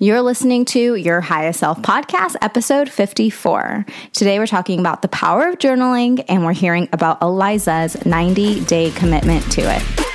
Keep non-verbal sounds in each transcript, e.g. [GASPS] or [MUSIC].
You're listening to Your Highest Self podcast, episode 54. Today, we're talking about the power of journaling and we're hearing about Eliza's 90 day commitment to it.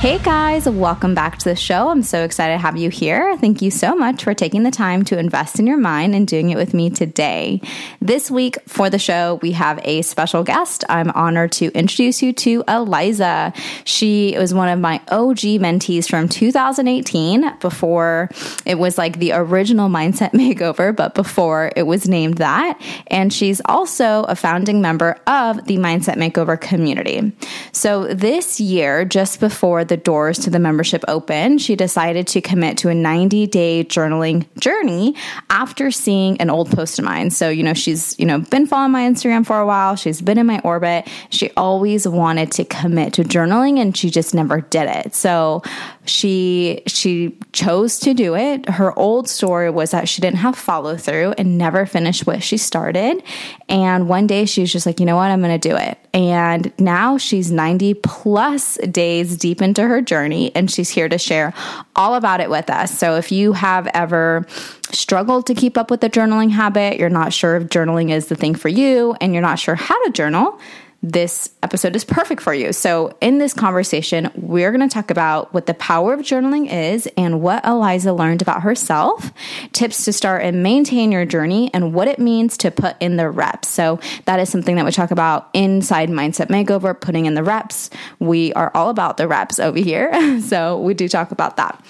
Hey guys, welcome back to the show. I'm so excited to have you here. Thank you so much for taking the time to invest in your mind and doing it with me today. This week for the show, we have a special guest. I'm honored to introduce you to Eliza. She was one of my OG mentees from 2018 before it was like the original Mindset [LAUGHS] Makeover, but before it was named that. And she's also a founding member of the Mindset Makeover community. So this year, just before the doors to the membership open, she decided to commit to a 90 day journaling journey after seeing an old post of mine. So, you know, she's, you know, been following my Instagram for a while. She's been in my orbit. She always wanted to commit to journaling and she just never did it. So she she chose to do it. Her old story was that she didn't have follow through and never finished what she started. And one day she was just like, you know what, I'm gonna do it. And now she's 90 plus days deep into her journey and she's here to share all about it with us. So if you have ever struggled to keep up with the journaling habit, you're not sure if journaling is the thing for you, and you're not sure how to journal, this episode is perfect for you. So, in this conversation, we're going to talk about what the power of journaling is and what Eliza learned about herself, tips to start and maintain your journey, and what it means to put in the reps. So, that is something that we talk about inside Mindset Makeover, putting in the reps. We are all about the reps over here. [LAUGHS] So, we do talk about that.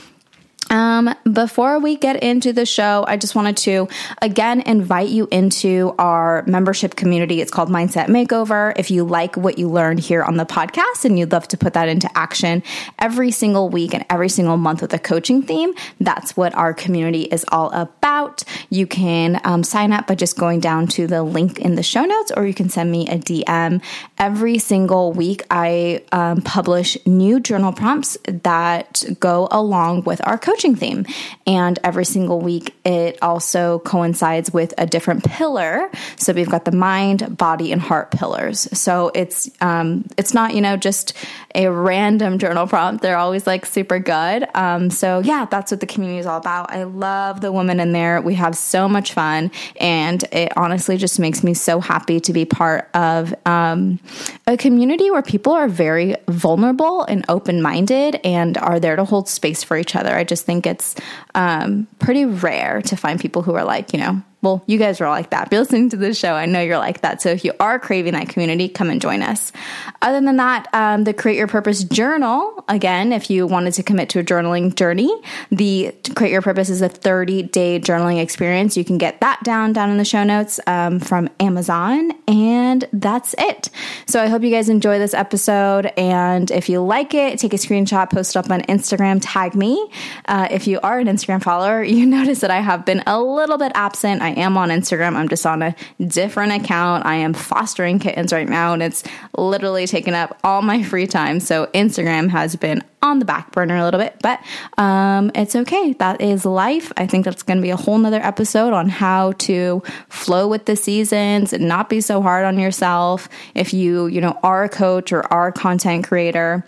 Um, before we get into the show, I just wanted to again invite you into our membership community. It's called Mindset Makeover. If you like what you learned here on the podcast and you'd love to put that into action every single week and every single month with a coaching theme, that's what our community is all about. You can um, sign up by just going down to the link in the show notes, or you can send me a DM. Every single week, I um, publish new journal prompts that go along with our coaching coaching theme. And every single week, it also coincides with a different pillar. So we've got the mind, body, and heart pillars. So it's um, it's not you know just a random journal prompt. They're always like super good. Um, so yeah, that's what the community is all about. I love the women in there. We have so much fun, and it honestly just makes me so happy to be part of um, a community where people are very vulnerable and open minded and are there to hold space for each other. I just think it's um, pretty rare to find people who are like, you know, well, you guys are all like that. If you're listening to this show, I know you're like that. So if you are craving that community, come and join us. Other than that, um, the Create Your Purpose Journal, again, if you wanted to commit to a journaling journey, the Create Your Purpose is a 30 day journaling experience. You can get that down down in the show notes um, from Amazon. And that's it. So I hope you guys enjoy this episode. And if you like it, take a screenshot, post it up on Instagram, tag me. Uh, if you are an Instagram follower, [LAUGHS] you notice that I have been a little bit absent. I am on Instagram. I'm just on a different account. I am fostering kittens right now, and it's literally taken up all my free time. So Instagram has been on the back burner a little bit, but um, it's okay. That is life. I think that's going to be a whole nother episode on how to flow with the seasons and not be so hard on yourself. If you, you know, are a coach or are a content creator,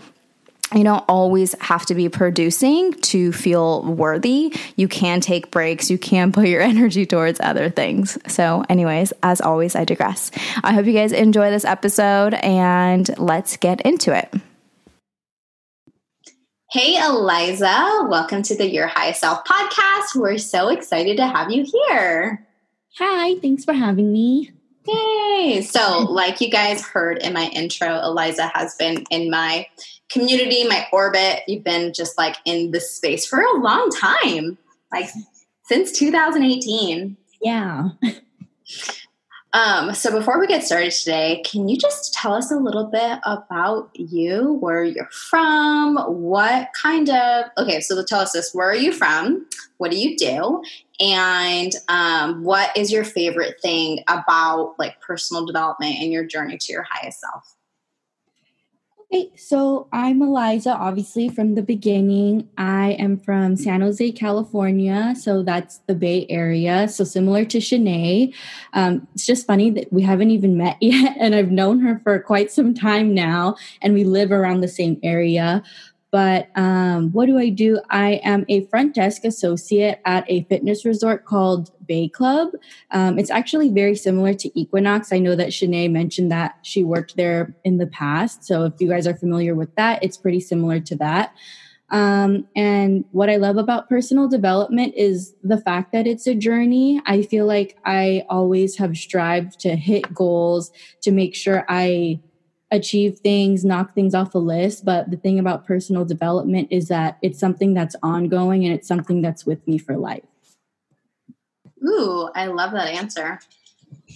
you don't always have to be producing to feel worthy. You can take breaks. You can put your [LAUGHS] energy towards other things. So, anyways, as always, I digress. I hope you guys enjoy this episode and let's get into it. Hey, Eliza. Welcome to the Your Highest Self podcast. We're so excited to have you here. Hi, thanks for having me. Yay. So, like you guys heard in my intro, Eliza has been in my community, my orbit. You've been just like in this space for a long time, like since 2018. Yeah. [LAUGHS] Um, so before we get started today, can you just tell us a little bit about you, where you're from, what kind of okay, so tell us this, where are you from? What do you do? And um, what is your favorite thing about like personal development and your journey to your highest self? Okay, so I'm Eliza, obviously, from the beginning. I am from San Jose, California. So that's the Bay Area. So similar to Shanae. Um, it's just funny that we haven't even met [LAUGHS] yet. And I've known her for quite some time now. And we live around the same area. But um, what do I do? I am a front desk associate at a fitness resort called Bay Club. Um, it's actually very similar to Equinox. I know that Shanae mentioned that she worked there in the past. So if you guys are familiar with that, it's pretty similar to that. Um, and what I love about personal development is the fact that it's a journey. I feel like I always have strived to hit goals, to make sure I achieve things, knock things off a list. But the thing about personal development is that it's something that's ongoing and it's something that's with me for life. Ooh, I love that answer.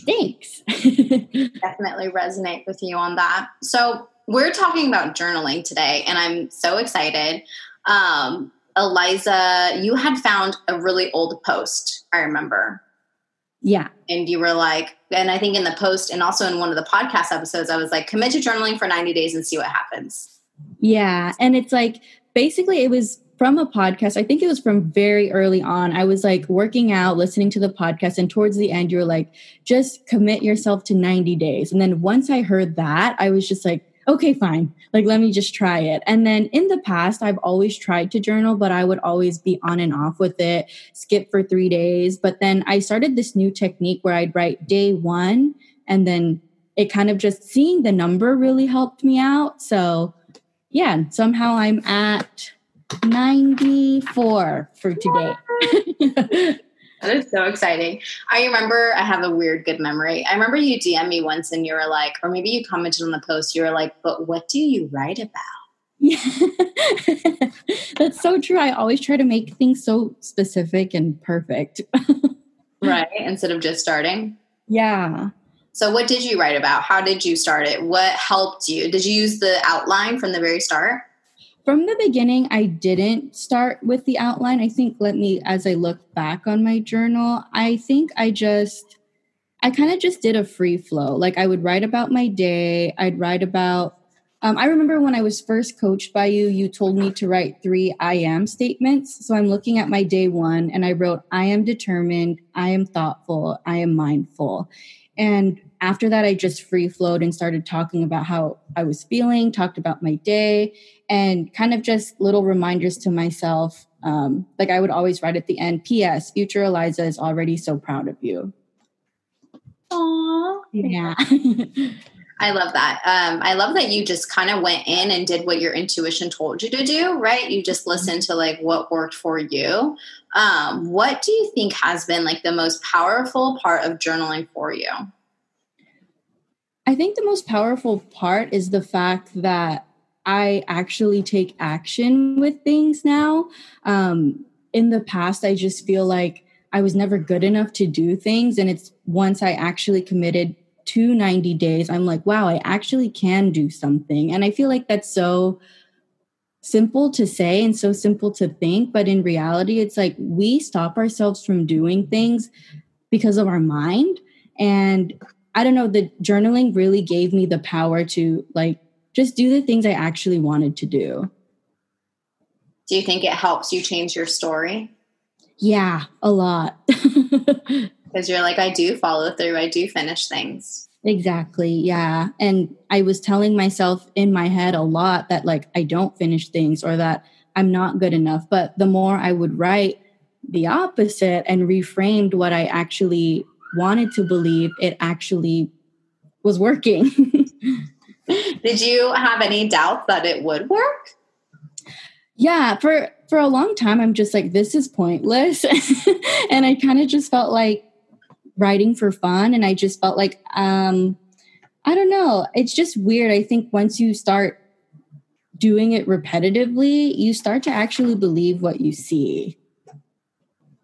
Thanks. [LAUGHS] Definitely resonate with you on that. So, we're talking about journaling today, and I'm so excited. Um, Eliza, you had found a really old post, I remember. Yeah. And you were like, and I think in the post and also in one of the podcast episodes, I was like, commit to journaling for 90 days and see what happens. Yeah. And it's like, basically, it was from a podcast. I think it was from very early on. I was like working out, listening to the podcast, and towards the end, you were like, just commit yourself to 90 days. And then once I heard that, I was just like, okay, fine. Like, let me just try it. And then in the past, I've always tried to journal, but I would always be on and off with it, skip for three days. But then I started this new technique where I'd write day one and then it kind of just seeing the number really helped me out. So, yeah, somehow I'm at 94 for today. [LAUGHS] That is so exciting. I remember I have a weird good memory. I remember you DM me once and you were like, or maybe you commented on the post, you were like, but what do you write about? Yeah. [LAUGHS] That's so true. I always try to make things so specific and perfect. [LAUGHS] right. Instead of just starting. Yeah. So, what did you write about? How did you start it? What helped you? Did you use the outline from the very start? From the beginning, I didn't start with the outline. I think, let me, as I look back on my journal, I think I just, I kind of just did a free flow. Like I would write about my day, I'd write about, um, I remember when I was first coached by you, you told me to write three I am statements. So I'm looking at my day one and I wrote, I am determined, I am thoughtful, I am mindful. And after that, I just free flowed and started talking about how I was feeling, talked about my day, and kind of just little reminders to myself. Um, like I would always write at the end, P.S. Future Eliza is already so proud of you. Aww. Yeah. I love that. Um, I love that you just kind of went in and did what your intuition told you to do, right? You just mm-hmm. listened to like what worked for you. Um, what do you think has been like the most powerful part of journaling for you? I think the most powerful part is the fact that I actually take action with things now. Um, in the past, I just feel like I was never good enough to do things. And it's once I actually committed to 90 days, I'm like, wow, I actually can do something. And I feel like that's so simple to say and so simple to think. But in reality, it's like we stop ourselves from doing things because of our mind. And I don't know, the journaling really gave me the power to like just do the things I actually wanted to do. Do you think it helps you change your story? Yeah, a lot. [LAUGHS] Because you're like, I do follow through, I do finish things. Exactly. Yeah. And I was telling myself in my head a lot that, like, I don't finish things or that I'm not good enough. But the more I would write the opposite and reframed what I actually wanted to believe it actually was working. [LAUGHS] Did you have any doubt that it would work? Yeah, for for a long time I'm just like this is pointless. [LAUGHS] and I kind of just felt like writing for fun and I just felt like um I don't know, it's just weird. I think once you start doing it repetitively, you start to actually believe what you see.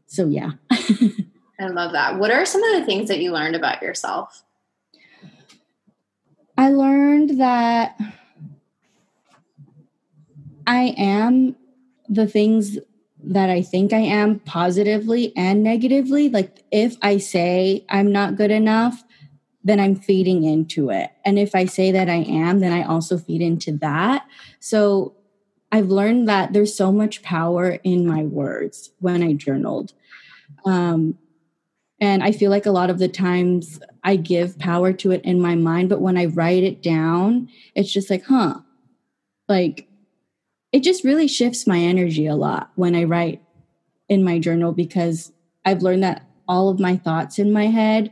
So yeah. [LAUGHS] I love that. What are some of the things that you learned about yourself? I learned that I am the things that I think I am positively and negatively. Like if I say I'm not good enough, then I'm feeding into it. And if I say that I am, then I also feed into that. So I've learned that there's so much power in my words when I journaled. Um, and I feel like a lot of the times I give power to it in my mind, but when I write it down, it's just like, huh, like it just really shifts my energy a lot when I write in my journal because I've learned that all of my thoughts in my head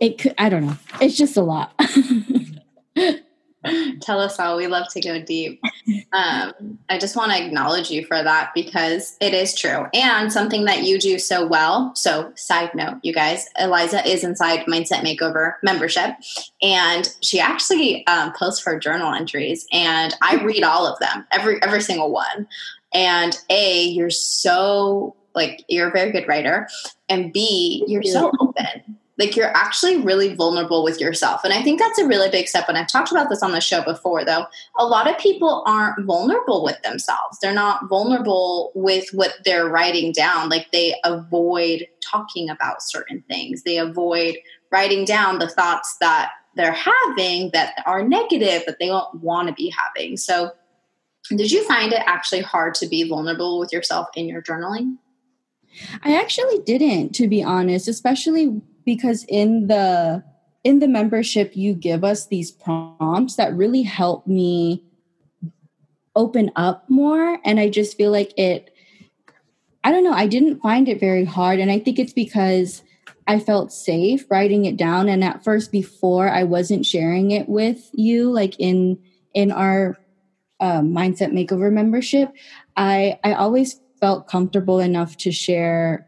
it could i don't know it's just a lot [LAUGHS] [LAUGHS] Tell us all. We love to go deep. [LAUGHS] Um, I just want to acknowledge you for that because it is true and something that you do so well. So, side note, you guys, Eliza is inside Mindset Makeover membership, and she actually um, posts her journal entries, and I [LAUGHS] read all of them, every every single one. And a, you're so like you're a very good writer, and B, you're so open like you're actually really vulnerable with yourself. And I think that's a really big step. And I've talked about this on the show before, though. A lot of people aren't vulnerable with themselves. They're not vulnerable with what they're writing down. Like they avoid talking about certain things, they avoid writing down the thoughts that they're having that are negative that they don't want to be having. So, did you find it actually hard to be vulnerable with yourself in your journaling? I actually didn't, to be honest, especially because in the in the membership you give us these prompts that really help me open up more. And i just feel like it i don't know i didn't find it very hard. And i think it's because i felt safe writing it down. And at first before i wasn't sharing it with you like in in our uh, mindset makeover membership i i always felt comfortable enough to share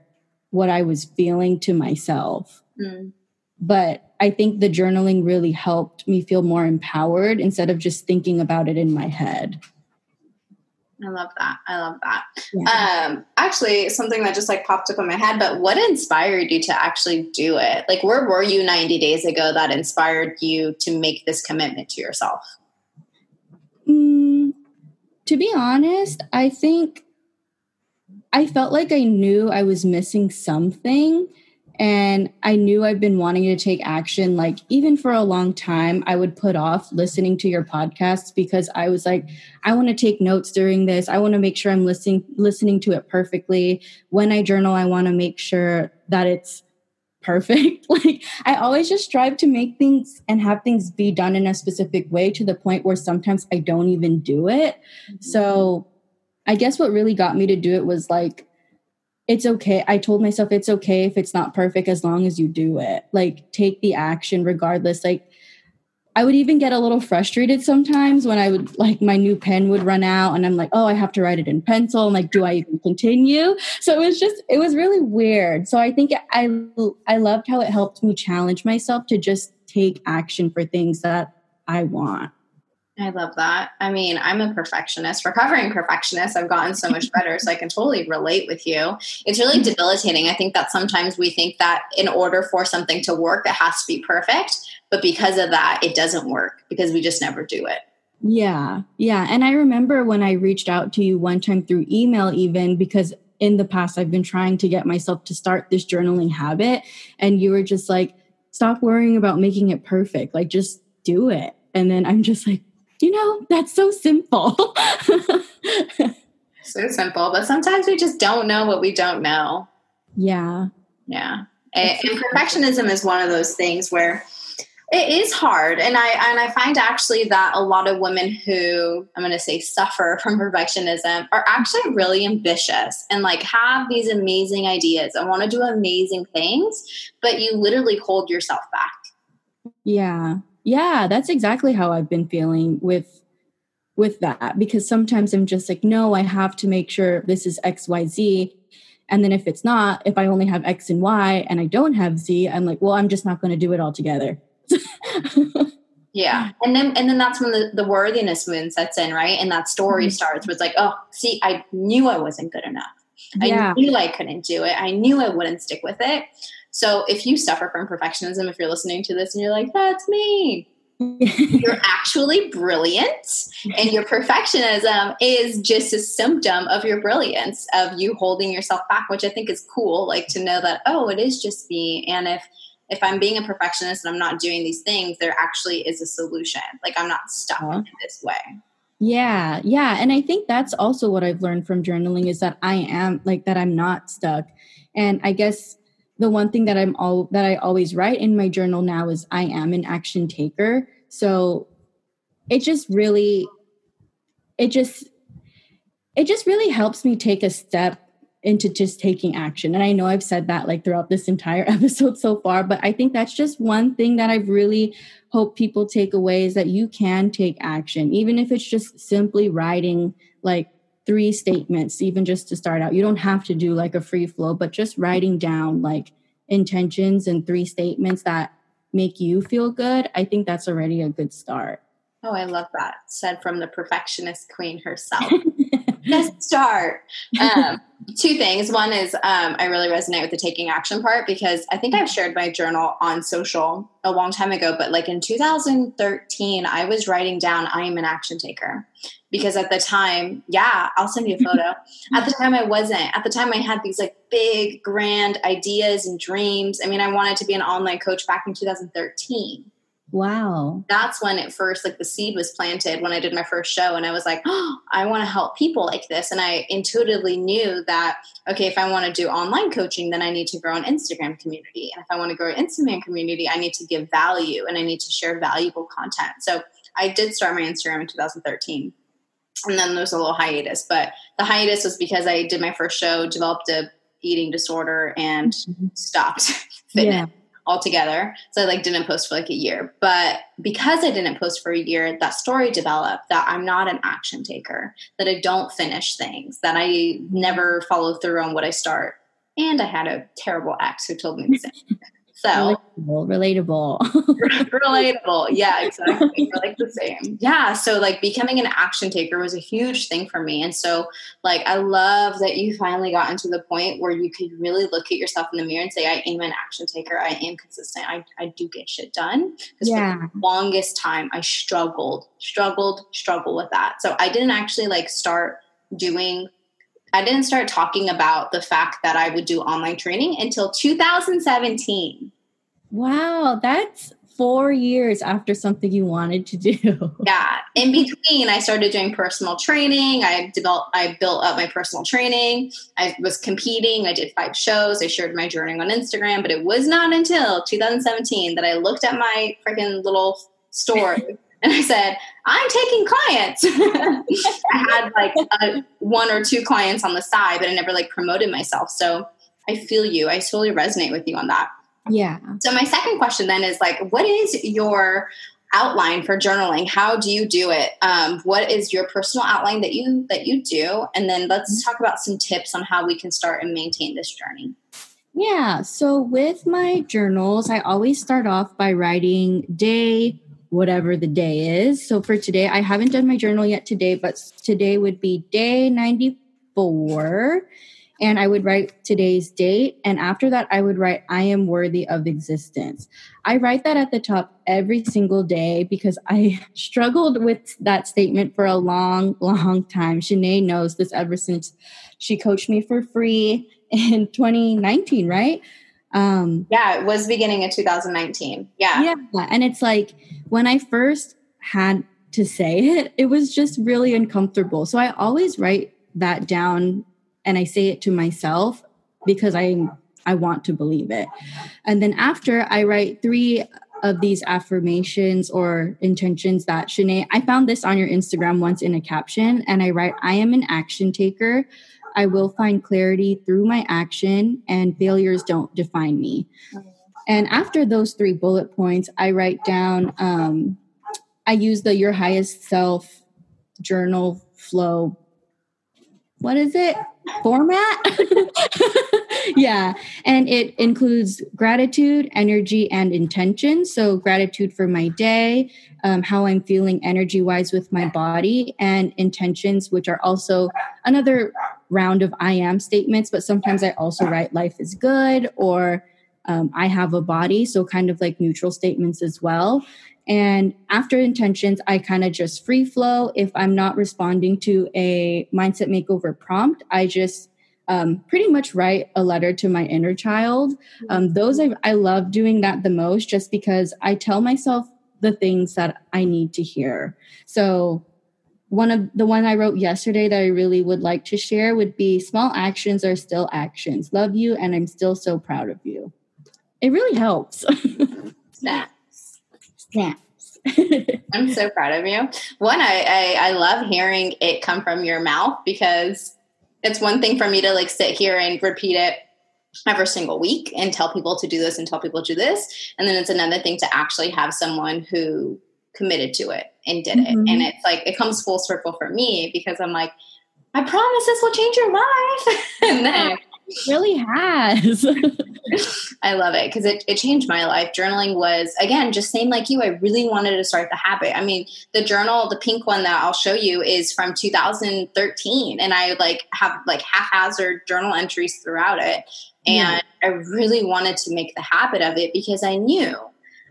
what i was feeling to myself Mm. But I think the journaling really helped me feel more empowered instead of just thinking about it in my head. I love that. I love that. Yeah. Um, actually, something that just like popped up in my head, but what inspired you to actually do it? Like, where were you 90 days ago that inspired you to make this commitment to yourself? Mm, to be honest, I think I felt like I knew I was missing something. And I knew I've been wanting to take action. Like, even for a long time, I would put off listening to your podcasts because I was like, I want to take notes during this. I want to make sure I'm listening listening to it perfectly. When I journal, I want to make sure that it's perfect. [LAUGHS] like, I always just strive to make things and have things be done in a specific way to the point where sometimes I don't even do it. Mm-hmm. So, I guess what really got me to do it was like, it's okay. I told myself it's okay if it's not perfect as long as you do it. Like take the action regardless. Like I would even get a little frustrated sometimes when I would like my new pen would run out and I'm like, oh, I have to write it in pencil. I'm like, do I even continue? So it was just it was really weird. So I think I I loved how it helped me challenge myself to just take action for things that I want. I love that. I mean, I'm a perfectionist, recovering perfectionist. I've gotten so much better, so I can totally relate with you. It's really mm-hmm. debilitating. I think that sometimes we think that in order for something to work, it has to be perfect. But because of that, it doesn't work because we just never do it. Yeah. Yeah. And I remember when I reached out to you one time through email, even because in the past I've been trying to get myself to start this journaling habit. And you were just like, stop worrying about making it perfect. Like, just do it. And then I'm just like, you know, that's so simple. [LAUGHS] so simple, but sometimes we just don't know what we don't know. Yeah. Yeah. And, and perfectionism is one of those things where it is hard and i and i find actually that a lot of women who i'm going to say suffer [LAUGHS] from perfectionism are actually really ambitious and like have these amazing ideas and want to do amazing things but you literally hold yourself back yeah yeah, that's exactly how I've been feeling with with that because sometimes I'm just like, no, I have to make sure this is XYZ. And then if it's not, if I only have X and Y and I don't have Z, I'm like, well, I'm just not going to do it all together. [LAUGHS] yeah. And then and then that's when the, the worthiness moon sets in, right? And that story mm-hmm. starts where it's like, oh, see, I knew I wasn't good enough. Yeah. I knew I couldn't do it. I knew I wouldn't stick with it. So if you suffer from perfectionism, if you're listening to this and you're like, that's me, [LAUGHS] you're actually brilliant. And your perfectionism is just a symptom of your brilliance, of you holding yourself back, which I think is cool. Like to know that, oh, it is just me. And if if I'm being a perfectionist and I'm not doing these things, there actually is a solution. Like I'm not stuck uh-huh. in this way. Yeah, yeah. And I think that's also what I've learned from journaling is that I am like that I'm not stuck. And I guess the one thing that I'm all that I always write in my journal now is I am an action taker. So it just really it just it just really helps me take a step into just taking action. And I know I've said that like throughout this entire [LAUGHS] episode so far, but I think that's just one thing that I've really hope people take away is that you can take action, even if it's just simply writing like three statements, even just to start out. You don't have to do like a free flow, but just writing down like intentions and three statements that make you feel good. I think that's already a good start. Oh, I love that. Said from the perfectionist queen herself. [LAUGHS] Let's [LAUGHS] start. Um, two things. One is um, I really resonate with the taking action part because I think I've shared my journal on social a long time ago, but like in 2013, I was writing down I am an action taker because at the time, yeah, I'll send you a photo. [LAUGHS] at the time, I wasn't. At the time, I had these like big, grand ideas and dreams. I mean, I wanted to be an online coach back in 2013. Wow. That's when it first, like the seed was planted when I did my first show. And I was like, oh, [GASPS] I want to help people like this. And I intuitively knew that, okay, if I want to do online coaching, then I need to grow an Instagram community. And if I want to grow an Instagram community, I need to give value and I need to share valuable content. So I did start my Instagram in 2013. And then there was a little hiatus, but the hiatus was because I did my first show, developed a eating disorder, and mm-hmm. stopped [LAUGHS] fitness. Yeah altogether. So I like didn't post for like a year. But because I didn't post for a year, that story developed that I'm not an action taker, that I don't finish things, that I never follow through on what I start. And I had a terrible ex who told me the same. So relatable, relatable. [LAUGHS] Yeah, exactly. [LAUGHS] We're like the same. Yeah. So like becoming an action taker was a huge thing for me. And so like I love that you finally got into the point where you could really look at yourself in the mirror and say, I am an action taker. I am consistent. I, I do get shit done. Because yeah. for the longest time I struggled, struggled, struggled with that. So I didn't actually like start doing I didn't start talking about the fact that I would do online training until 2017. Wow, that's four years after something you wanted to do. [LAUGHS] Yeah. In between, I started doing personal training. I developed, I built up my personal training. I was competing. I did five shows. I shared my journey on Instagram, but it was not until 2017 that I looked at my freaking little story [LAUGHS] and I said, I'm taking clients. [LAUGHS] I had like a, one or two clients on the side, but I never like promoted myself. So I feel you. I totally resonate with you on that. Yeah. So my second question then is like, what is your outline for journaling? How do you do it? Um, what is your personal outline that you that you do? And then let's mm-hmm. talk about some tips on how we can start and maintain this journey. Yeah. So with my journals, I always start off by writing day whatever the day is. So for today, I haven't done my journal yet today, but today would be day 94. And I would write today's date. And after that, I would write, I am worthy of existence. I write that at the top every single day because I [LAUGHS] struggled with that statement for a long, long time. Shanae knows this ever since she coached me for free in [LAUGHS] 2019, right? Um, yeah, it was beginning of 2019. Yeah. Yeah. And it's like when I first had to say it, it was just really uncomfortable. So I always write that down and I say it to myself because I I want to believe it. And then after I write three of these affirmations or intentions that Shanae, I found this on your Instagram once in a caption, and I write, I am an action taker. I will find clarity through my action, and failures don't define me. And after those three bullet points, I write down, um, I use the Your Highest Self journal flow. What is it? Format? [LAUGHS] yeah. And it includes gratitude, energy, and intention. So, gratitude for my day, um, how I'm feeling energy wise with my body, and intentions, which are also another round of I am statements, but sometimes I also write life is good or um, I have a body. So, kind of like neutral statements as well. And after intentions, I kind of just free flow. If I'm not responding to a mindset makeover prompt, I just um, pretty much write a letter to my inner child. Um, those I, I love doing that the most just because I tell myself the things that I need to hear. So one of the one I wrote yesterday that I really would like to share would be small actions are still actions. Love you and I'm still so proud of you. It really helps. [LAUGHS] Snaps. Snaps. I'm so proud of you. One, I, I I love hearing it come from your mouth because it's one thing for me to like sit here and repeat it every single week and tell people to do this and tell people to do this. And then it's another thing to actually have someone who committed to it and did mm-hmm. it. And it's like it comes full circle for me because I'm like, I promise this will change your life. [LAUGHS] and then it really has. [LAUGHS] I love it because it, it changed my life. Journaling was, again, just same like you. I really wanted to start the habit. I mean, the journal, the pink one that I'll show you is from 2013. And I like have like haphazard journal entries throughout it. And I really wanted to make the habit of it because I knew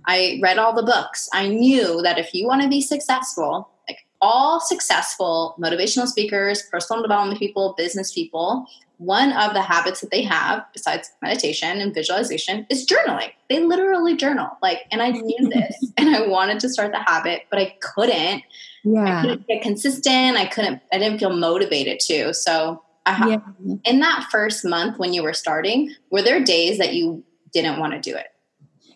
I read all the books. I knew that if you want to be successful, like all successful motivational speakers, personal development people, business people, one of the habits that they have, besides meditation and visualization, is journaling. They literally journal. Like, and I knew [LAUGHS] this and I wanted to start the habit, but I couldn't. Yeah. I couldn't get consistent. I couldn't, I didn't feel motivated to. So I yeah. in that first month when you were starting, were there days that you didn't want to do it?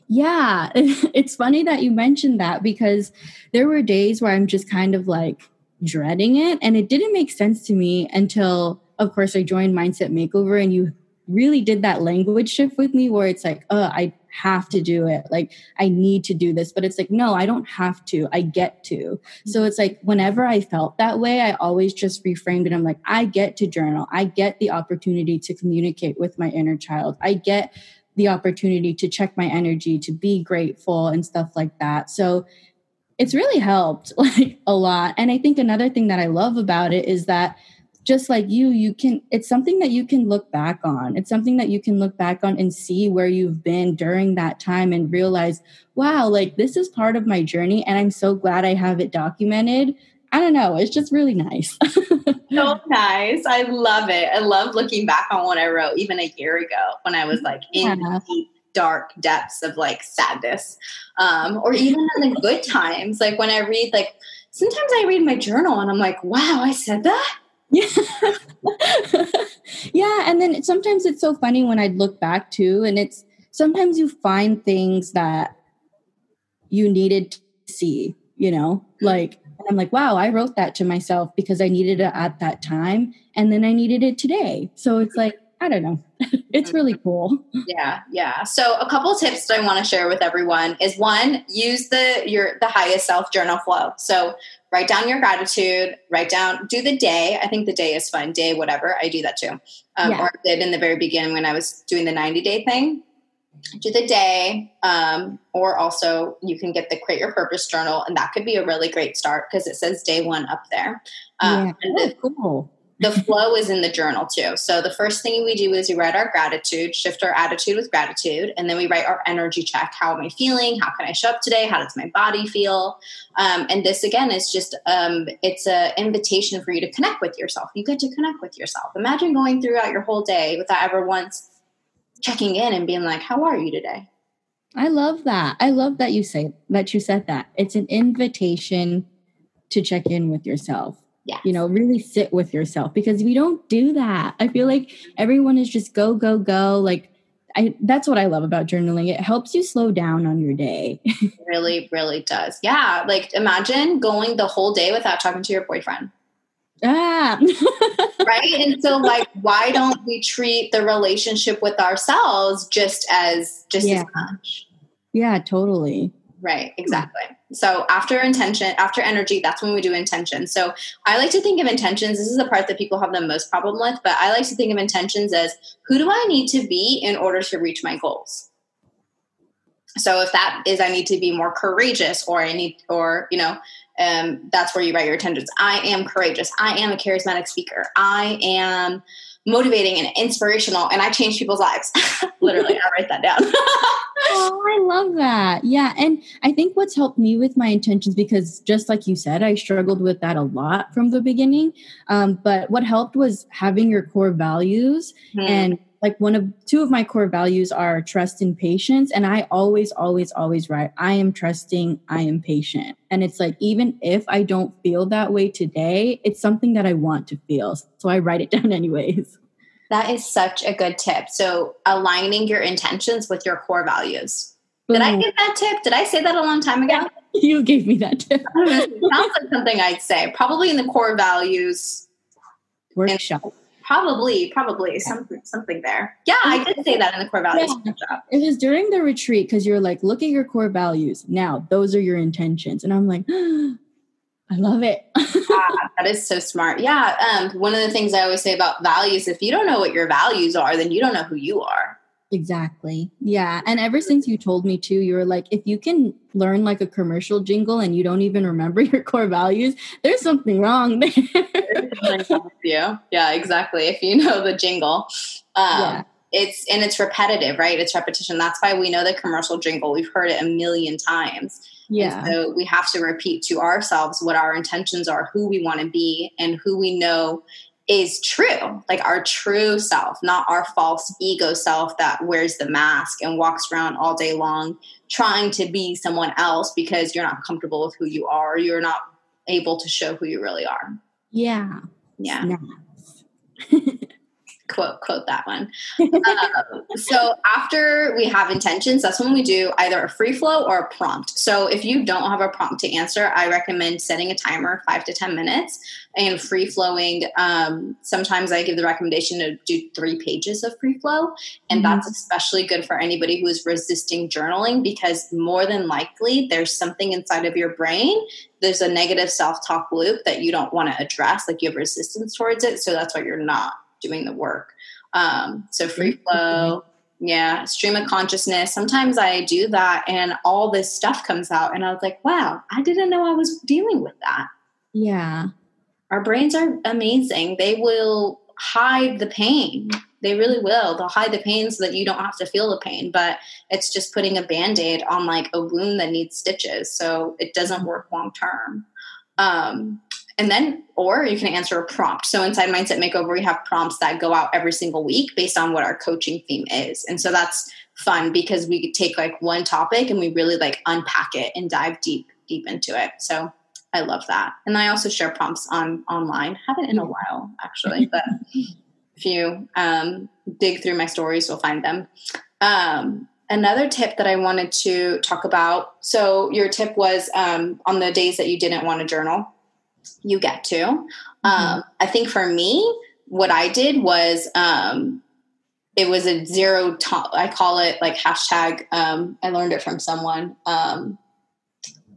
Yeah, [LAUGHS] it's funny that you mentioned that because there were days where I'm just kind of like dreading it. And it didn't make sense to me until, of course, I joined Mindset Makeover and you really did that language shift with me where it's like, oh, I have to do it. Like, I need to do this. But it's like, no, I don't have to. I get to. Mm-hmm. So it's like, whenever I felt that way, I always just reframed it. I'm like, I get to journal. I get the opportunity to communicate with my inner child. I get the opportunity to check my energy, to be grateful and stuff like that. So it's really helped [LAUGHS] like a lot. And I think another thing that I love about it is that just like you, you can, it's something that you can look back on. It's something that you can look back on and see where you've been during that time and realize, wow, like this is part of my journey. And I'm so glad I have it documented. I don't know. It's just really nice. [LAUGHS] so nice. I love it. I love looking back on what I wrote even a year ago when I was like in yeah. deep, dark depths of like sadness. Um, or even in the good times. Like when I read, like, sometimes I read my journal and I'm like, wow, I said that yeah. [LAUGHS] yeah. And then sometimes it's so funny when I look back too, and it's sometimes you find things that you needed to see, you know, mm-hmm. like I'm like, wow, I wrote that to myself because I needed it at that time. And then I needed it today. So it's like, I don't know. [LAUGHS] it's really mm-hmm. cool. Yeah, yeah. So a couple tips that I want to share with everyone is one, use the your the highest self journal flow. So write down your gratitude, write down, do the day. I think the day is fun, day, whatever. I do that too. Um, yeah. Or I did in the very beginning when I was doing the 90 day thing. Do the day, um, or also you can get the Create Your Purpose journal, and that could be a really great start because it says day one up there. Um, yeah. and the, oh, cool the flow is in the journal too. So the first thing we do is we write our gratitude, shift our attitude with gratitude, and then we write our energy check. How am I feeling? How can I show up today? How does my body feel? Um, and this again is just um, it's an invitation for you to connect with yourself. You get to connect with yourself. Imagine going throughout your whole day without ever once checking in and being like, "How are you today?" I love that. I love that you say that you said that. It's an invitation to check in with yourself yeah. You know, really sit with yourself because we don't do that. I feel like everyone is just go, go, go. Like, I, that's what I love about journaling. It helps you slow down on your day. [LAUGHS] really, really does. Yeah. Like imagine going the whole day without talking to your boyfriend. Ah. [LAUGHS] right. And so like, why don't we treat the relationship with ourselves just as, just yeah. as much? Yeah, totally. Right, exactly. So after intention, after energy, that's when we do intention. So I like to think of intentions. This is the part that people have the most problem with, but I like to think of intentions as who do I need to be in order to reach my goals? So if that is I need to be more courageous or I need or you know um, that's where you write your intentions. I am courageous. I am a charismatic speaker. I am motivating and inspirational and I change people's lives. [LAUGHS] Literally, I write that down. [LAUGHS] oh, I love that. Yeah. And I think what's helped me with my intentions, because just like you said, I struggled with that a lot from the beginning. Um, but what helped was having your core values mm. and like one of two of my core values are trust and patience and i always always always write i am trusting i am patient. And it's like even if i don't feel that way today it's something that i want to feel so i write it [LAUGHS] down anyways. That is such a good tip. So aligning your intentions with your core values. Did i mm. get that tip? Did i say that a long time ago? [LAUGHS] You gave me that tip. Sounds like something I'd say. Probably in the core values. [LAUGHS] Workshop. Probably, probably something something there. Yeah, I did say that in the core values yeah. It was during the retreat because you're like, look at your core values. Now, those are your intentions. And I'm like, [GASPS] I love it. yeah, [LAUGHS] that is so smart. Yeah. Um, one of the things I always say about values, if you don't know what your values are, then you don't know who you are. Exactly. Yeah. And ever since you told me to, you were like, if you can learn like a commercial jingle and you don't even remember [LAUGHS] your core values, there's something wrong there. yeah. Yeah, exactly. If you know the jingle. Um, yeah. It's and it's repetitive, right? It's repetition. That's why we know the commercial jingle. We've heard it a million times. Yeah. And so we have to repeat to ourselves what our intentions are, who we want to be, and who we know is true, like our true self, not our false ego self that wears the mask and walks around all day long trying to be someone else because you're not comfortable with who you are. You're not able to show who you really are. Yeah. Yeah. [LAUGHS] quote quote that one. um, so after we have intentions, that's when we do either a free flow or a prompt. So if you don't have a prompt to answer, I recommend setting a timer five to ten minutes and free flowing. Um, sometimes I give the recommendation to do three pages of free flow, and mm-hmm. that's especially good for anybody who is resisting journaling because more than likely there's something inside of your brain. There's a negative self talk loop that you don't want to address, like you have resistance towards it. So that's why you're not doing the work. Um, so free flow, yeah, stream of consciousness. Sometimes I do that and all this stuff comes out, and I was like, wow, I didn't know I was dealing with that. Yeah. Our brains are amazing. They will hide the pain. They really will. They'll hide the pain so that you don't have to feel the pain, but it's just putting a band aid on like a wound that needs stitches. So it doesn't work long term. Um, and then, or you can answer a prompt. So inside Mindset Makeover, we have prompts that go out every single week based on what our coaching theme is. And so that's fun because we take like one topic and we really like unpack it and dive deep, deep into it. So I love that. And I also share prompts on online. Haven't in a while actually, [LAUGHS] but if you um, dig through my stories, you'll find them. Um, another tip that I wanted to talk about. So your tip was um, on the days that you didn't want to journal you get to. Mm-hmm. Um, I think for me, what I did was um, it was a zero. To- I call it like hashtag. Um, I learned it from someone. Um,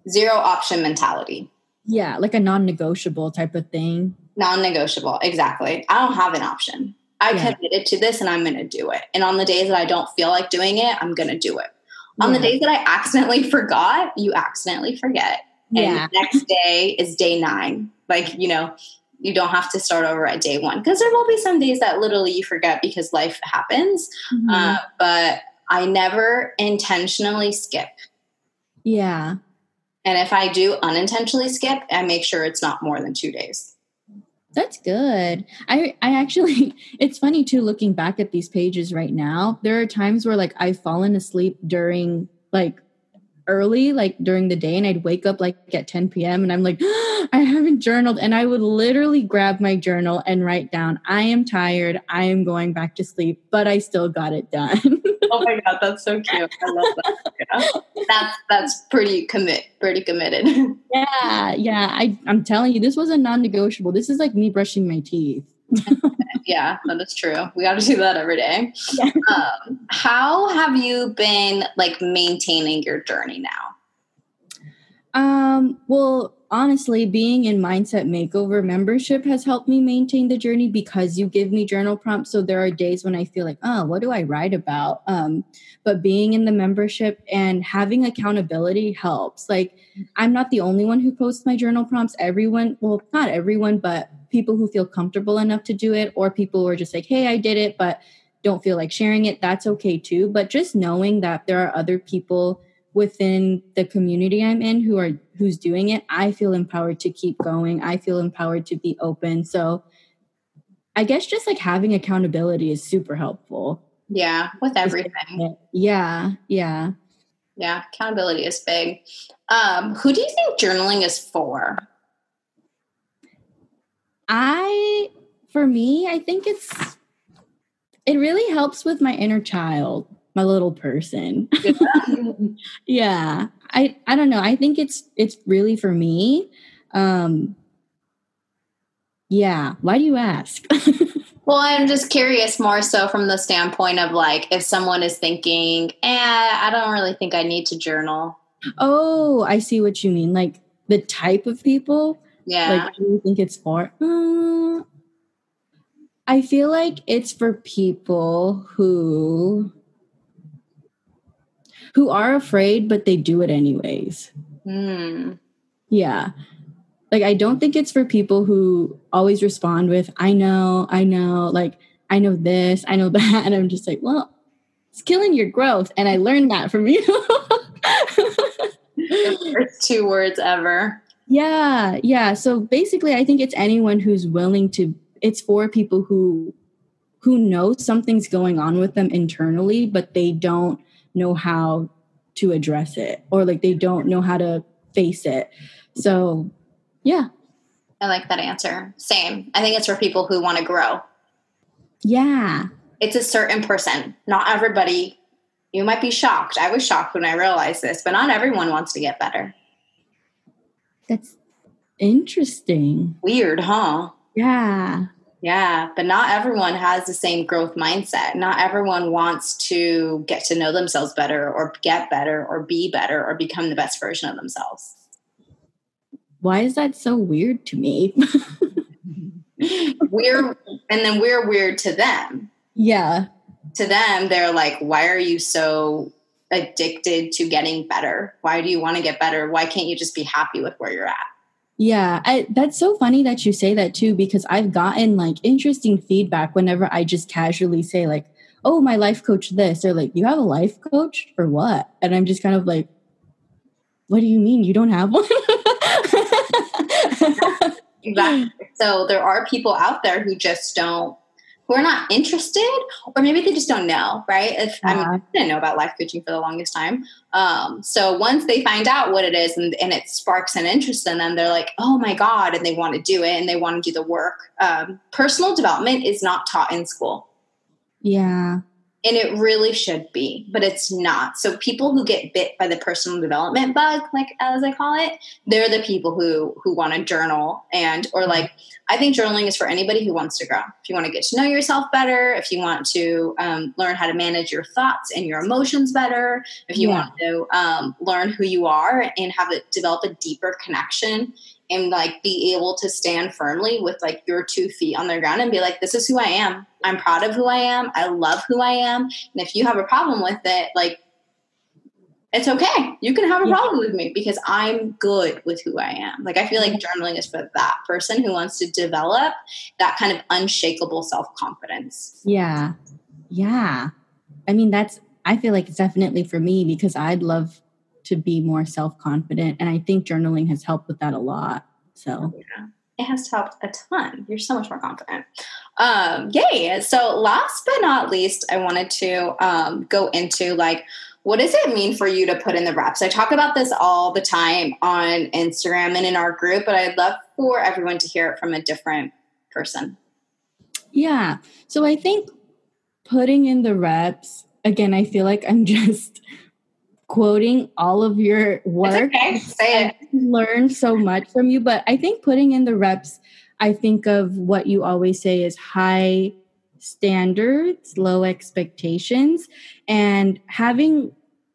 zero option mentality. Yeah, like a non-negotiable type of thing. Non-negotiable, exactly. I don't have an option. I yeah. committed to this, and I'm going to do it. And on the days that I don't feel like doing it, I'm going to do it. On the days that I accidentally forgot, you accidentally forget. And yeah. next day is day nine. Like, you know, you don't have to start over at day one because there will be some days that literally you forget because life happens. Mm-hmm. Uh, but I never intentionally skip. Yeah. And if I do unintentionally skip, I make sure it's not more than two days. That's good. I I actually [LAUGHS] it's funny too looking back at these pages right now. There are times where like I've fallen asleep during like early, like during the day, and I'd wake up like at 10 p.m. and I'm like, oh, [GASPS] I haven't journaled. And I would literally grab my journal and write down, I am tired. I am going back to sleep, but I still got it done. [LAUGHS] oh my God, that's so cute. I love that. Yeah. That's that's pretty commit, pretty committed. [LAUGHS] yeah, yeah. I, I'm telling you, this was a non-negotiable. This is like me brushing my teeth. [LAUGHS] yeah, that is true. We got to do that every day. Yeah. Um, how have you been like maintaining your journey now? Um, well, honestly, being in Mindset Makeover membership has helped me maintain the journey because you give me journal prompts. So there are days when I feel like, oh, what do I write about? Um, but being in the membership and having accountability helps. Like, I'm not the only one who posts my journal prompts. Everyone, well, not everyone, but people who feel comfortable enough to do it, or people who are just like, hey, I did it, but don't feel like sharing it, that's okay too. But just knowing that there are other people within the community I'm in who are who's doing it, I feel empowered to keep going. I feel empowered to be open. So I guess just like having accountability is super helpful. Yeah, with everything. Yeah, yeah. Yeah, accountability is big. Um, who do you think journaling is for? I, for me, I think it's, it really helps with my inner child, my little person. [LAUGHS] yeah. I I don't know. I think it's it's really for me. Um yeah. Why do you ask? [LAUGHS] well, I'm just curious more so from the standpoint of like if someone is thinking, eh, I don't really think I need to journal. Oh, I see what you mean. Like the type of people. Yeah. Like do you think it's for? Uh, I feel like it's for people who who are afraid, but they do it anyways. Mm. Yeah. Like, I don't think it's for people who always respond with, I know, I know, like, I know this, I know [LAUGHS] that. And I'm just like, well, it's killing your growth. And I learned that from you. [LAUGHS] First two words ever. Yeah. Yeah. So basically, I think it's anyone who's willing to, it's for people who, who know something's going on with them internally, but they don't know how to address it or like they don't know how to face it. So, yeah. I like that answer. Same. I think it's for people who want to grow. Yeah. It's a certain person. Not everybody. You might be shocked. I was shocked when I realized this, but not everyone wants to get better. That's interesting. Weird, huh? Yeah. Yeah, but not everyone has the same growth mindset. Not everyone wants to get to know themselves better or get better or be better or become the best version of themselves. Why is that so weird to me? [LAUGHS] we're and then we're weird to them. Yeah. To them, they're like, why are you so addicted to getting better? Why do you want to get better? Why can't you just be happy with where you're at? Yeah, I, that's so funny that you say that too, because I've gotten like interesting feedback whenever I just casually say, like, oh, my life coach this, or like, you have a life coach for what? And I'm just kind of like, what do you mean you don't have one? [LAUGHS] exactly. So there are people out there who just don't who are not interested or maybe they just don't know right? If i mean i didn't know about life coaching for the longest time. Um, so once they find out what it is and, and, it sparks an interest in them they're like oh my god and they want to do it and they want to do the work. Um, personal development is not taught in school. Yeah and it really should be but it's not. So people who get bit by the personal development bug like as i call it they're the people who who want to journal and or like i think journaling is for anybody who wants to grow. If you want to get to know yourself better if you want to um, learn how to manage your thoughts and your emotions better if you yeah. want to um, learn who you are and have it develop a deeper connection and like be able to stand firmly with like your two feet on the ground and be like this is who i am i'm proud of who i am. I love who i am. And if you have a problem with it like it's okay. You can have a problem with me because i'm good with who i am. Like i feel like mm-hmm. journaling is for that person who wants to develop that kind of unshakable self-confidence. Yeah. Yeah. I mean that's i feel like it's definitely for me because i'd love to be more self confident. And I think journaling has helped with that a lot. So, yeah. It has helped a ton. You're so much more confident. Um, yay. So, last but not least, I wanted to um, go into like, what does it mean for you to put in the reps? I talk about this all the time on Instagram and in our group, but I'd love for everyone to hear it from a different person. Yeah. So I think putting in the reps, again, I feel like I'm [LAUGHS] just quoting all of your work. Okay. Say it. Learn so much from you, but I think putting in the reps, I think of what you always say is high standards, low expectations, and having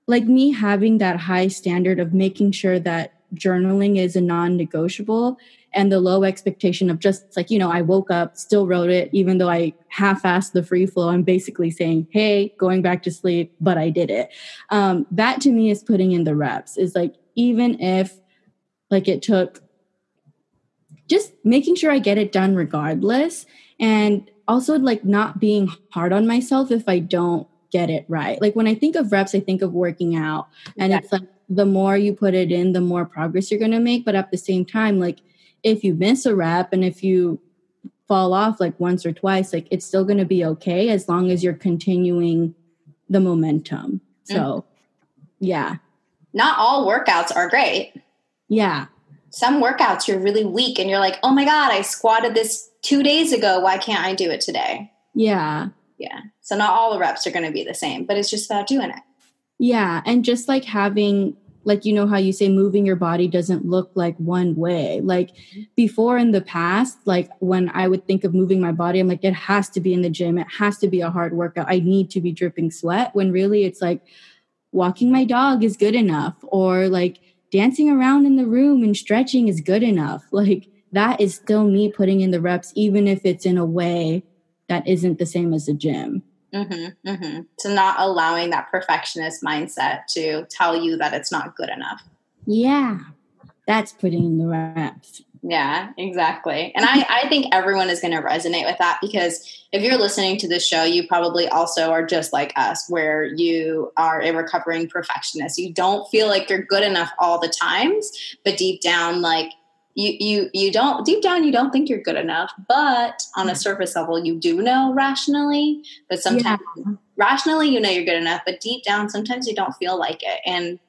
like me having that high standard of making sure that journaling is a non-negotiable and the low expectation of just like you know i woke up still wrote it even though i half-assed the free flow i'm basically saying hey going back to sleep but i did it. Um, that to me is putting in the reps is like even if like it took just making sure i get it done regardless and also like not being hard on myself if i don't get it right. Like when i think of reps i think of working out and it's like the more you put it in the more progress you're going to make but at the same time like if you miss a rep and if you fall off like once or twice, like it's still going to be okay as long as you're continuing the momentum. So, mm. yeah. Not all workouts are great. Yeah. Some workouts you're really weak and you're like, oh my God, I squatted this two days ago. Why can't I do it today? Yeah. Yeah. So not all the reps are going to be the same, but it's just about doing it. Yeah. And just like having, like, you know, how you say moving your body doesn't look like one way. Like before in the past, like when I would think of moving my body, I'm like, it has to be in the gym. It has to be a hard workout. I need to be dripping sweat. When really it's like walking my dog is good enough, or like dancing around in the room and stretching is good enough. Like that is still me putting in the reps, even if it's in a way that isn't the same as a gym. Mm-hmm, mm-hmm. So not allowing that perfectionist mindset to tell you that it's not good enough. Yeah, that's putting in the reps. Yeah, exactly. And I, I think everyone is going to resonate with that because if you're listening to this show, you probably also are just like us, where you are a recovering perfectionist. You don't feel like you're good enough all the times, but deep down, like you you you don't deep down you don't think you're good enough but on a mm. surface level you do know rationally but sometimes yeah. rationally you know you're good enough but deep down sometimes you don't feel like it. And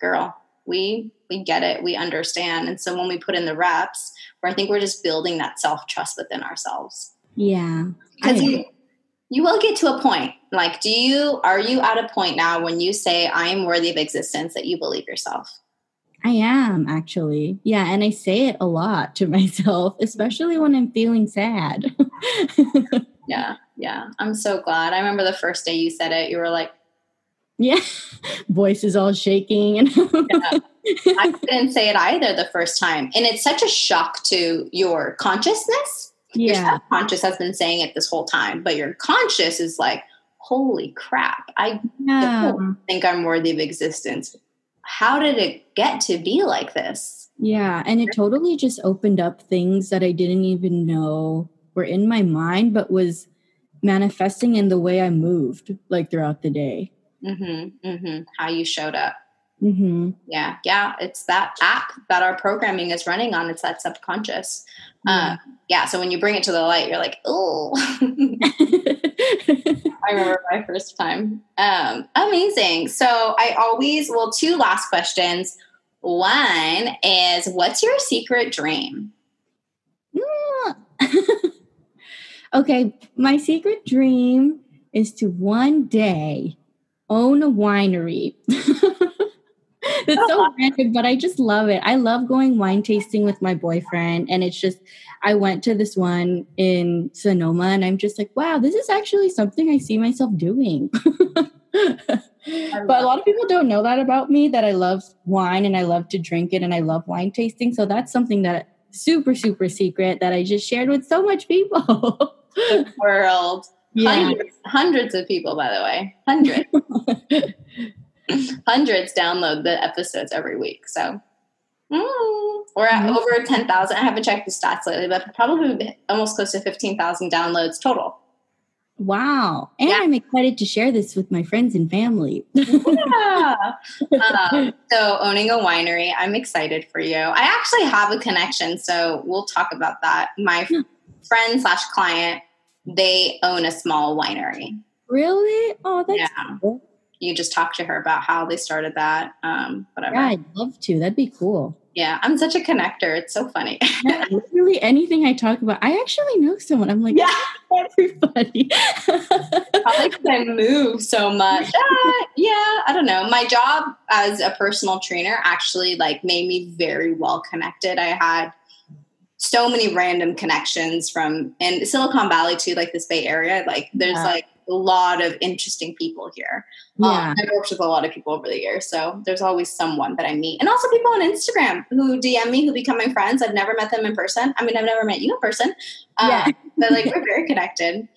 girl we we get it. We understand. And so when we put in the reps where i think we're just building that self-trust within ourselves. Yeah. Because you, you will get to a point like do you are you at a point now when you say i am worthy of existence that you believe yourself I am actually. Yeah. And I say it a lot to [LAUGHS] myself, especially when I'm feeling sad. [LAUGHS] yeah. Yeah. I'm so glad. I remember the first day you said it, you were like, yeah, [LAUGHS] voice is all shaking. And yeah. I didn't say it either the first time. And it's such a shock to your consciousness. Yeah. Your subconscious has been saying it this whole time, but your conscious is like, holy crap, I yeah. don't think I'm worthy of existence how did it get to be like this? Yeah, and it totally just opened up things that I didn't even know were in my mind, but was manifesting in the way I moved, like throughout the day. Mm-hmm, mm-hmm. How you showed up. Mm-hmm. Yeah, yeah. It's that app that our programming is running on. It's that subconscious. Uh, yeah. So when you bring it to the light, you're like, oh. [LAUGHS] [LAUGHS] I remember my first time. Um, amazing. So I always, well, two last questions. One is, what's your secret dream? [LAUGHS] okay, my secret dream is to one day own a winery. [LAUGHS] [LAUGHS] it's so random, but I just love it. I love going wine tasting with my boyfriend, and it's just I went to this one in Sonoma, and I'm just like, wow, this is actually something I see myself doing. [LAUGHS] but a lot of people don't know that about me that I love wine and I love to drink it and I love wine tasting. So that's something that super super secret that I just shared with so much people. the world. [LAUGHS] Yeah. Hundreds, hundreds of people, by the way. Hundreds. Hundreds download the episodes every week. So mm, we're at mm-hmm. over 10,000. I haven't checked the stats lately, but probably almost close to 15,000 downloads total. Wow. And yeah. I'm excited to share this with my friends and family. yeah. [LAUGHS] Um, so, owning a winery, I'm excited for you. I actually have a connection, so we'll talk about that. My hmm. friend slash client, they own a small winery. Really? Oh, that's yeah. cool you just talk to her about how they started that. Um, whatever. Yeah, I'd love to. That'd be cool. Yeah, I'm such a connector. It's so funny. yeah, literally anything I talk about, I actually know someone. I'm like, yeah, [LAUGHS] everybody. Probably because I move so much. Uh, yeah, I don't know. My job as a personal trainer actually like made me very well connected. I had so many random connections from in Silicon Valley to like this Bay Area. Like there's yeah. like a lot of interesting people here. Um, yeah. Um, I've worked with a lot of people over the years, so there's always someone that I meet, and also people on Instagram who DM me, who become my friends. I've never met them in person. I mean, I've never met you in person. Um, yeah, [LAUGHS] but like we're very connected.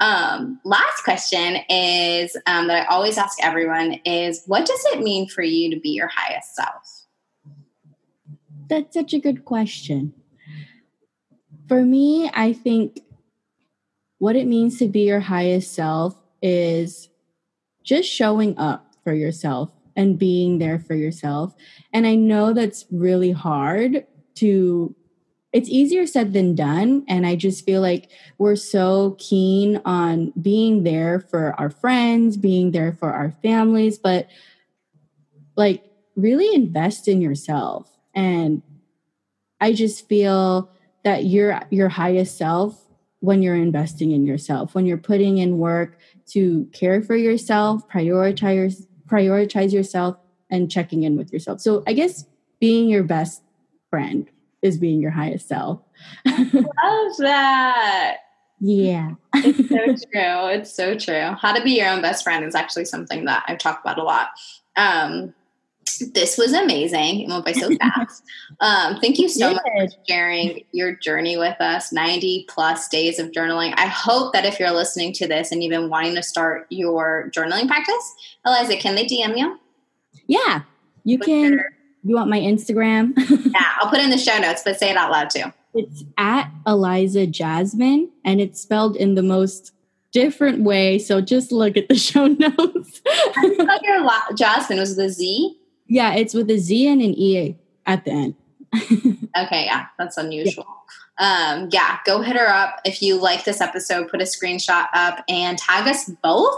Um, last question is um, that I always ask everyone is, what does it mean for you to be your highest self? That's such a good question. For me, I think what it means to be your highest self is just showing up for yourself and being there for yourself. And I know that's really hard to it's easier said than done and i just feel like we're so keen on being there for our friends being there for our families but like really invest in yourself and i just feel that your your highest self when you're investing in yourself, when you're putting in work to care for yourself, prioritize prioritize yourself and checking in with yourself. So I guess being your best friend is being your highest self. [LAUGHS] Love that. Yeah. it's so [LAUGHS] true. It's so true. How to be your own best friend is actually something that I've talked about a lot. Um, this was amazing. It went by so fast. [LAUGHS] Um, thank you so much for sharing your journey with us 90 plus days of journaling. I hope that if you're listening to this and you've been wanting to start your journaling practice, Eliza, can they DM you? Yeah, you What's can. Your- you want my Instagram? [LAUGHS] yeah, I'll put in the show notes, but say it out loud too. It's at Eliza Jasmine, and it's spelled in the most different way. So just look at the [LAUGHS] show notes. I thought your Jasmine was the Z. Yeah, it's with a Z and an E at the end. [LAUGHS] okay, yeah, that's unusual. Yeah um, yeah, go hit her up. If you like this episode, put a screenshot up and tag us both.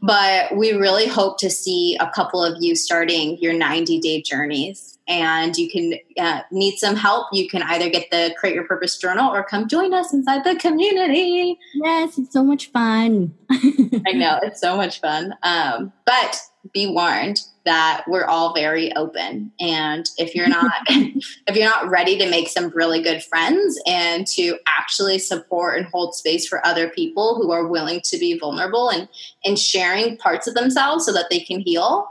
But we really hope to see a couple of you starting your 90 day journeys. And you can uh, need some help. You can either get the Create Your Purpose journal or come join us inside the community. Yes, it's so much fun. [LAUGHS] I know, it's so much fun. Um, but be warned that we're all very open. And if you're not [LAUGHS] if you're not ready to make some really good friends and to actually support and hold space for other people who are willing to be vulnerable and and sharing parts of themselves so that they can heal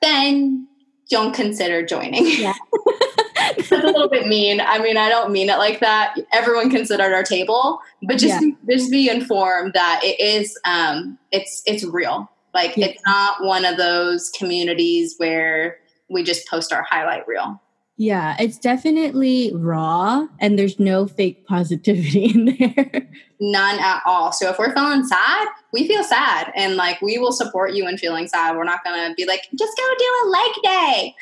then don't consider joining. Yeah. [LAUGHS] That's a little bit mean. I mean i don't mean it like that. Everyone can sit at our table but just yeah. just be informed that it is um it's it's real like yeah. it's not one of those communities where we just post our highlight reel. Yeah, it's definitely raw and there's no fake positivity [LAUGHS] in there. None at all. So if we're feeling sad, we feel sad and like we will support you in feeling sad. We're not going to be like, just go do a leg day.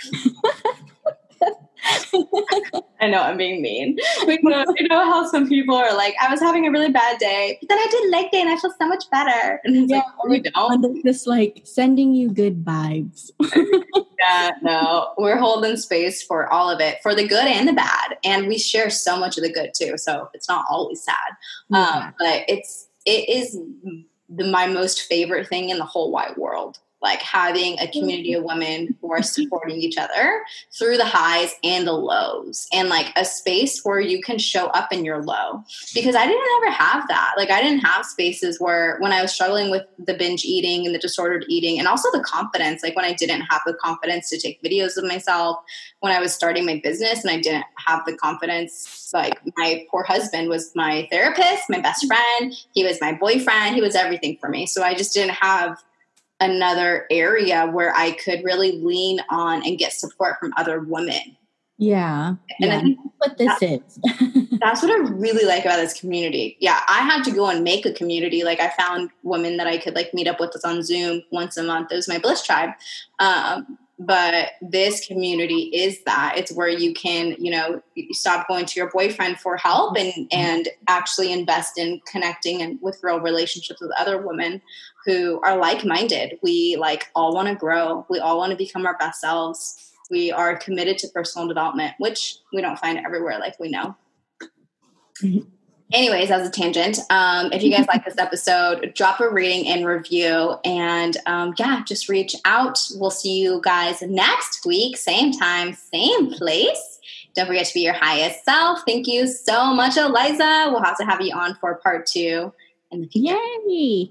[LAUGHS] [LAUGHS] I know I'm being mean. [LAUGHS] We know, you know how some people are like, I was having a really bad day, but then I did leg day and I feel so much better. [LAUGHS] And yeah, like, we don't. Just like sending you good vibes. yeah, no, we're holding space for all of it, for the good and the bad, and we share so much of the good too. So it's not always sad, yeah. um, but it's it is the, my most favorite thing in the whole wide world like having a community of women who are supporting each other through the highs and the lows and like a space where you can show up in your low. Because i didn't ever have that. Like i didn't have spaces where when i was struggling with the binge eating and the disordered eating and also the confidence like when i didn't have the confidence to take videos of myself when i was starting my business and i didn't have the confidence like my poor husband was my therapist my best friend he was my boyfriend he was everything for me. So i just didn't have another area where I could really lean on and get support from other women. Yeah. And yeah. I think that's what this that, is. [LAUGHS] that's what I really like about this community. Yeah, I had to go and make a community. Like I found women that I could like meet up with us on Zoom once a month. It was my Bliss Tribe. Um, but this community is that it's where you can you know stop going to your boyfriend for help and and actually invest in connecting and with real relationships with other women who are like-minded we like all want to grow we all want to become our best selves we are committed to personal development which we don't find everywhere like we know anyways, as a tangent, um, if you guys like this episode, [LAUGHS] drop a rating and review. And um, yeah, just reach out. We'll see you guys next week, same time, same place. Don't forget to be your highest self. Thank you so much, Eliza. We'll have to have you on for part two future. Yay!